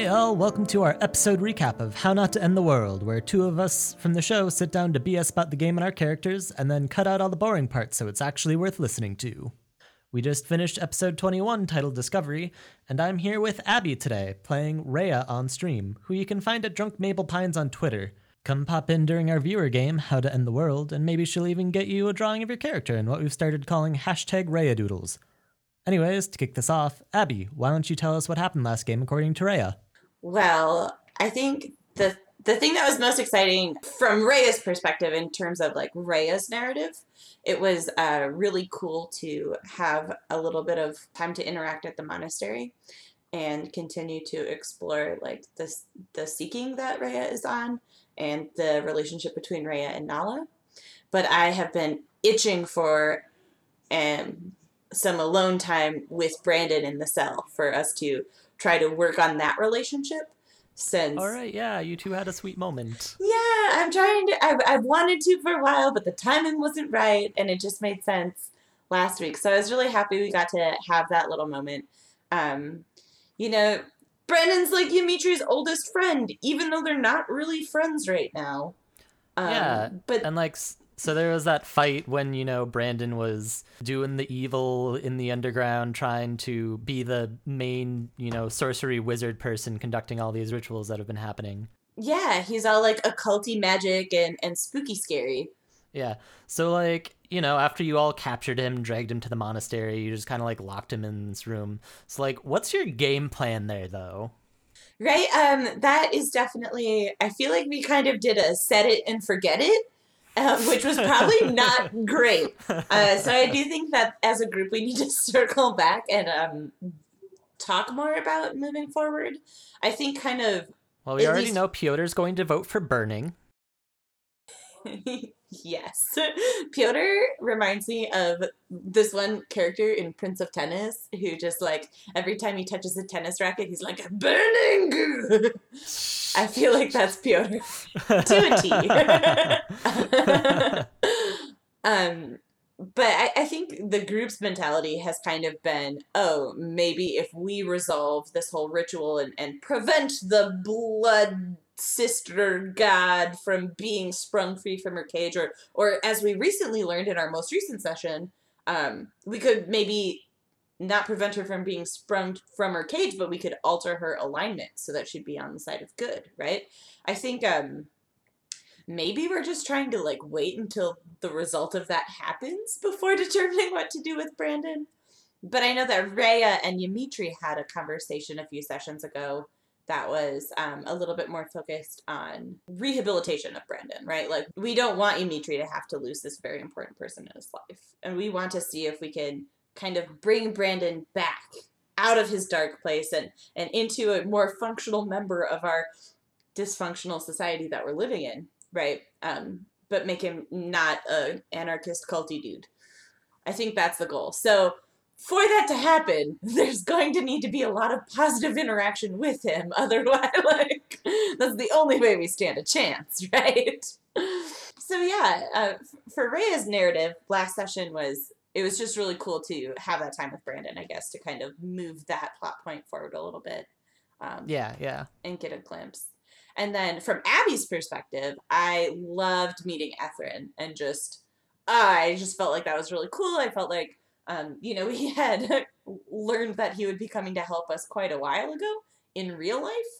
Hey all, welcome to our episode recap of How Not to End the World, where two of us from the show sit down to BS about the game and our characters, and then cut out all the boring parts so it's actually worth listening to. We just finished episode 21 titled Discovery, and I'm here with Abby today, playing Rhea on stream, who you can find at Drunk Maple Pines on Twitter. Come pop in during our viewer game, How to End the World, and maybe she'll even get you a drawing of your character in what we've started calling hashtag Rhea Doodles. Anyways, to kick this off, Abby, why don't you tell us what happened last game according to Rhea? Well, I think the the thing that was most exciting from Rhea's perspective in terms of like Rhea's narrative, it was uh, really cool to have a little bit of time to interact at the monastery and continue to explore like this the seeking that Rhea is on and the relationship between Rhea and Nala. But I have been itching for um, some alone time with Brandon in the cell for us to try to work on that relationship since All right, yeah, you two had a sweet moment. yeah i'm trying to I've, I've wanted to for a while but the timing wasn't right and it just made sense last week. So i was really happy we got to have that little moment. Um you know brandon's like Ymitri's oldest friend even though they're not really friends right now. Um, yeah, but and like, so there was that fight when, you know, Brandon was doing the evil in the underground, trying to be the main, you know, sorcery wizard person conducting all these rituals that have been happening. yeah he's all like occulty magic and and spooky scary Yeah. So like, you know, after you all captured him, dragged him to the monastery, you just kind of like locked him in this room. So like, what's your game plan there though? Right. Um, that is definitely. I feel like we kind of did a set it and forget it, um, which was probably not great. Uh, so I do think that as a group we need to circle back and um, talk more about moving forward. I think kind of Well, we already least- know Piotr's going to vote for burning. yes. Piotr reminds me of this one character in Prince of Tennis who just like every time he touches a tennis racket, he's like a burning. I feel like that's Piotr to a T. um, but I, I think the group's mentality has kind of been, oh, maybe if we resolve this whole ritual and, and prevent the blood sister god from being sprung free from her cage, or or as we recently learned in our most recent session, um, we could maybe not prevent her from being sprung from her cage, but we could alter her alignment so that she'd be on the side of good, right? I think um maybe we're just trying to like wait until the result of that happens before determining what to do with Brandon. But I know that Rhea and Ymitri had a conversation a few sessions ago that was um, a little bit more focused on rehabilitation of Brandon, right? Like, we don't want Ymitri to have to lose this very important person in his life. And we want to see if we can kind of bring Brandon back out of his dark place and, and into a more functional member of our dysfunctional society that we're living in, right? Um, but make him not a anarchist culty dude. I think that's the goal. So for that to happen, there's going to need to be a lot of positive interaction with him. Otherwise, like that's the only way we stand a chance, right? So yeah, uh, for Rhea's narrative, last session was it was just really cool to have that time with Brandon, I guess, to kind of move that plot point forward a little bit. Um, Yeah, yeah. and get a glimpse. And then from Abby's perspective, I loved meeting Ethrin and just I just felt like that was really cool. I felt like um, you know, we had learned that he would be coming to help us quite a while ago in real life,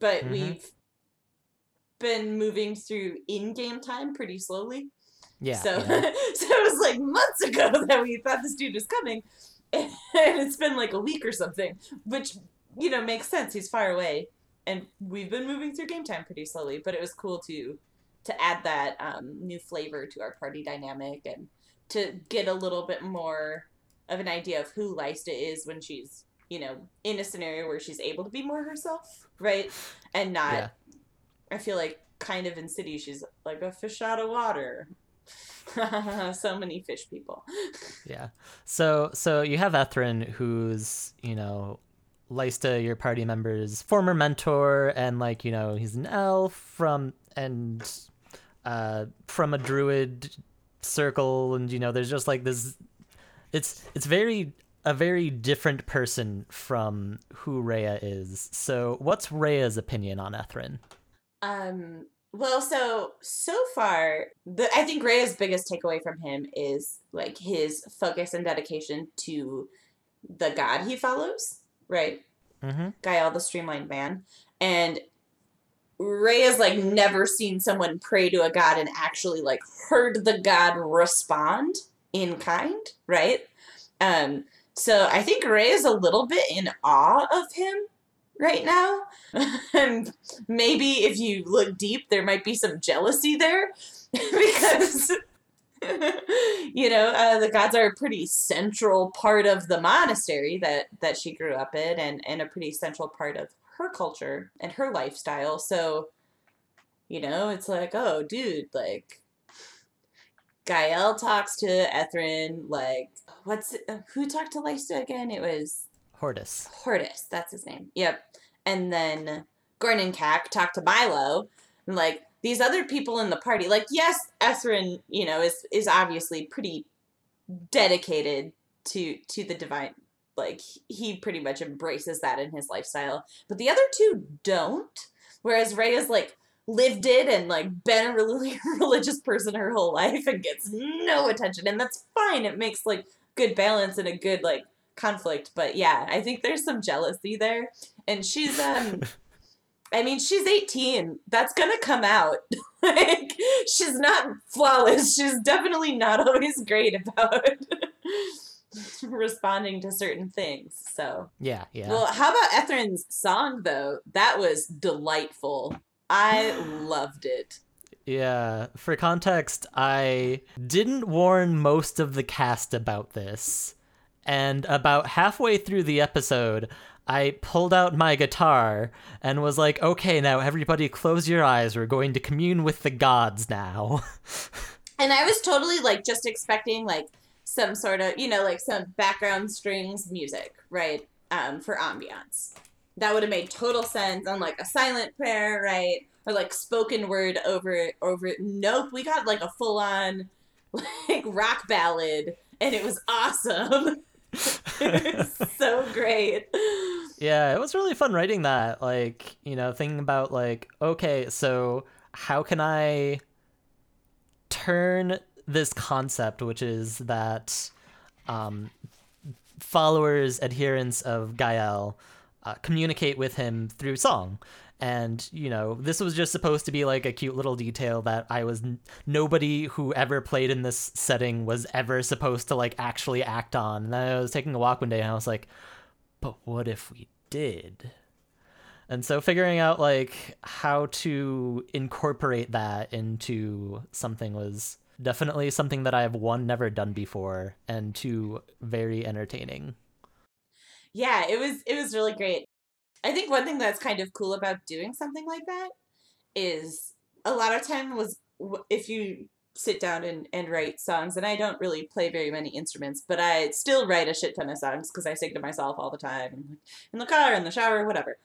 but Mhm. we've been moving through in-game time pretty slowly. Yeah. So, yeah. so it was like months ago that we thought this dude was coming, and it's been like a week or something, which you know makes sense. He's far away, and we've been moving through game time pretty slowly. But it was cool to to add that um, new flavor to our party dynamic and to get a little bit more of an idea of who Lysta is when she's you know in a scenario where she's able to be more herself, right, and not. Yeah. I feel like kind of in city she's like a fish out of water. so many fish people. Yeah. So so you have Ethrin, who's you know, Lysta, your party member's former mentor, and like you know he's an elf from and uh from a druid circle, and you know there's just like this. It's it's very a very different person from who Rhea is. So, what's Rhea's opinion on Ethrin? Um, well, so so far, the I think Rhea's biggest takeaway from him is like his focus and dedication to the god he follows, right? Mm-hmm. Gael, the streamlined man, and Rhea's like never seen someone pray to a god and actually like heard the god respond in kind, right? Um, so I think Ray is a little bit in awe of him right now. and maybe if you look deep, there might be some jealousy there because. you know, uh, the gods are a pretty central part of the monastery that that she grew up in, and and a pretty central part of her culture and her lifestyle. So, you know, it's like, oh, dude, like Gael talks to Ethrin, like what's it, uh, who talked to Lysta again? It was Hortus. Hortus, that's his name. Yep. And then Gorn and Kak talk to Milo, and like these other people in the party. Like, yes, Ethrin, you know, is is obviously pretty dedicated to to the divine. Like he pretty much embraces that in his lifestyle, but the other two don't. Whereas ray is like lived it and like been a really religious person her whole life and gets no attention, and that's fine. It makes like good balance and a good like conflict. But yeah, I think there's some jealousy there, and she's um. I mean, she's 18. That's gonna come out. like, she's not flawless. She's definitely not always great about responding to certain things. So, Yeah, yeah. well, how about Ethrin's song though? That was delightful. I loved it. Yeah, for context, I didn't warn most of the cast about this. And about halfway through the episode, I pulled out my guitar and was like, okay, now everybody close your eyes. We're going to commune with the gods now. And I was totally like just expecting like some sort of, you know, like some background strings music, right? Um, for ambiance. That would have made total sense on like a silent prayer, right? Or like spoken word over it. over nope, we got like a full on like rock ballad and it was awesome. so great. yeah, it was really fun writing that. Like, you know, thinking about, like, okay, so how can I turn this concept, which is that um, followers, adherents of Gael, uh, communicate with him through song. And, you know, this was just supposed to be like a cute little detail that I was n- nobody who ever played in this setting was ever supposed to like actually act on. And I was taking a walk one day and I was like, but what if we did? And so figuring out like how to incorporate that into something was definitely something that I have one never done before and two very entertaining. Yeah, it was it was really great. I think one thing that's kind of cool about doing something like that is a lot of time was if you sit down and, and write songs and I don't really play very many instruments, but I still write a shit ton of songs because I sing to myself all the time in the car, in the shower, whatever.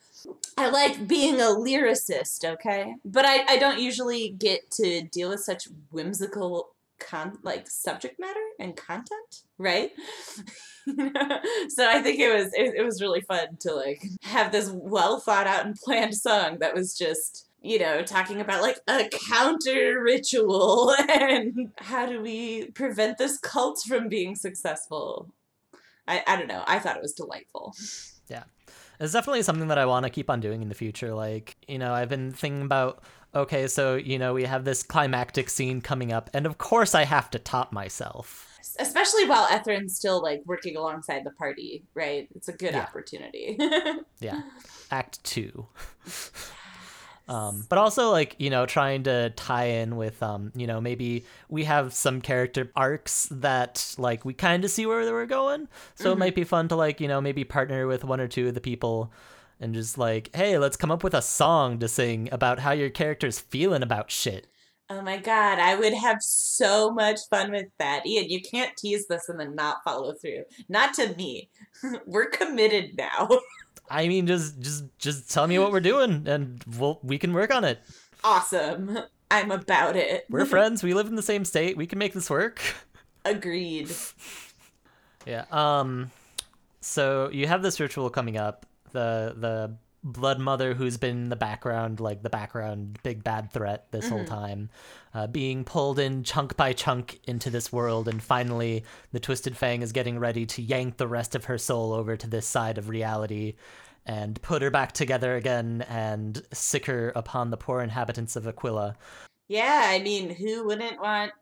I like being a lyricist, okay? But I, I don't usually get to deal with such whimsical con like subject matter and content, right? so I think it was it, it was really fun to like have this well thought out and planned song that was just you know talking about like a counter ritual and how do we prevent this cult from being successful. I, I don't know. I thought it was delightful. Yeah it's definitely something that I want to keep on doing in the future. Like, you know, I've been thinking about okay, so, you know, we have this climactic scene coming up, and of course I have to top myself. Especially while Ethrin's still like working alongside the party, right? It's a good Yeah. opportunity. Yeah. Act two. Um, but also like you know trying to tie in with um you know maybe we have some character arcs that like we kind of see where they were going so it might be fun to like you know maybe partner with one or two of the people and just like hey let's come up with a song to sing about how your character's feeling about shit Oh my god, I would have so much fun with that. Ian, you can't tease this and then not follow through. Not to me. We're committed now. i mean just just just tell me what we're doing and we'll we can work on it awesome. I'm about it. we're friends we live in the same state we can make this work Agreed. Yeah. Um So you have this ritual coming up. The the blood mother who's been in the background, like the background big bad threat this whole time, uh, being pulled in chunk by chunk into this world, and finally the Twisted Fang is getting ready to yank the rest of her soul over to this side of reality. And put her back together again and sick her upon the poor inhabitants of Aquila. Yeah, I mean, who wouldn't want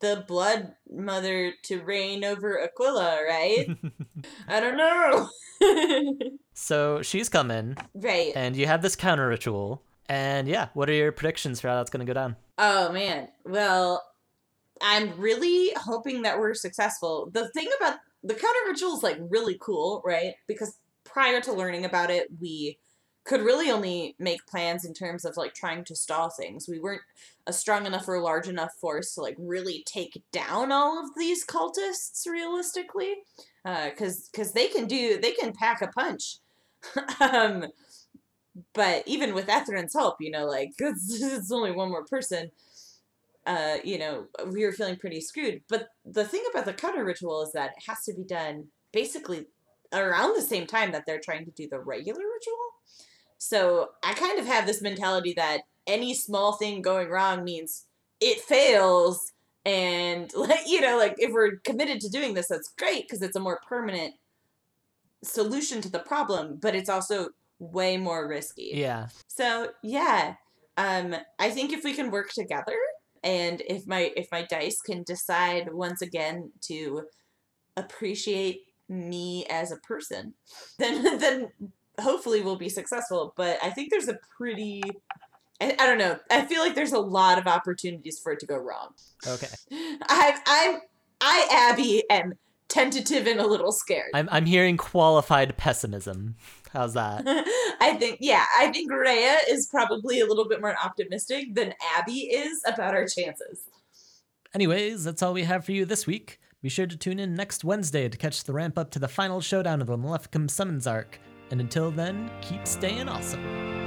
the blood mother to reign over Aquila, right? I don't know. So she's coming, right. and you have this counter ritual. And yeah, what are your predictions for how that's going to go down? Oh man. Well, I'm really hoping that we're successful. The thing about the counter ritual is like really cool, right? Because prior to learning about it, we could really only make plans in terms of like trying to stall things. We weren't a strong enough or large enough force to like really take down all of these cultists realistically, uh, because because they can do they can pack a punch. um, but even with Ethrin's help, you know, like it's, it's only one more person. Uh, you know, we were feeling pretty screwed. But the thing about the cutter ritual is that it has to be done basically around the same time that they're trying to do the regular ritual. So I kind of have this mentality that any small thing going wrong means it fails. And you know, like if we're committed to doing this, that's great because it's a more permanent solution to the problem, but it's also way more risky. Yeah. So yeah, um, I think if we can work together, and if my if my dice can decide once again to appreciate me as a person, then then hopefully we'll be successful. But I think there's a pretty I, I don't know. I feel like there's a lot of opportunities for it to go wrong. Okay. I I'm I Abby am tentative and a little scared. I'm I'm hearing qualified pessimism. How's that? I think, yeah, I think Rhea is probably a little bit more optimistic than Abby is about our chances. Anyways, that's all we have for you this week. Be sure to tune in next Wednesday to catch the ramp up to the final showdown of the Maleficum Summons arc. And until then, keep staying awesome.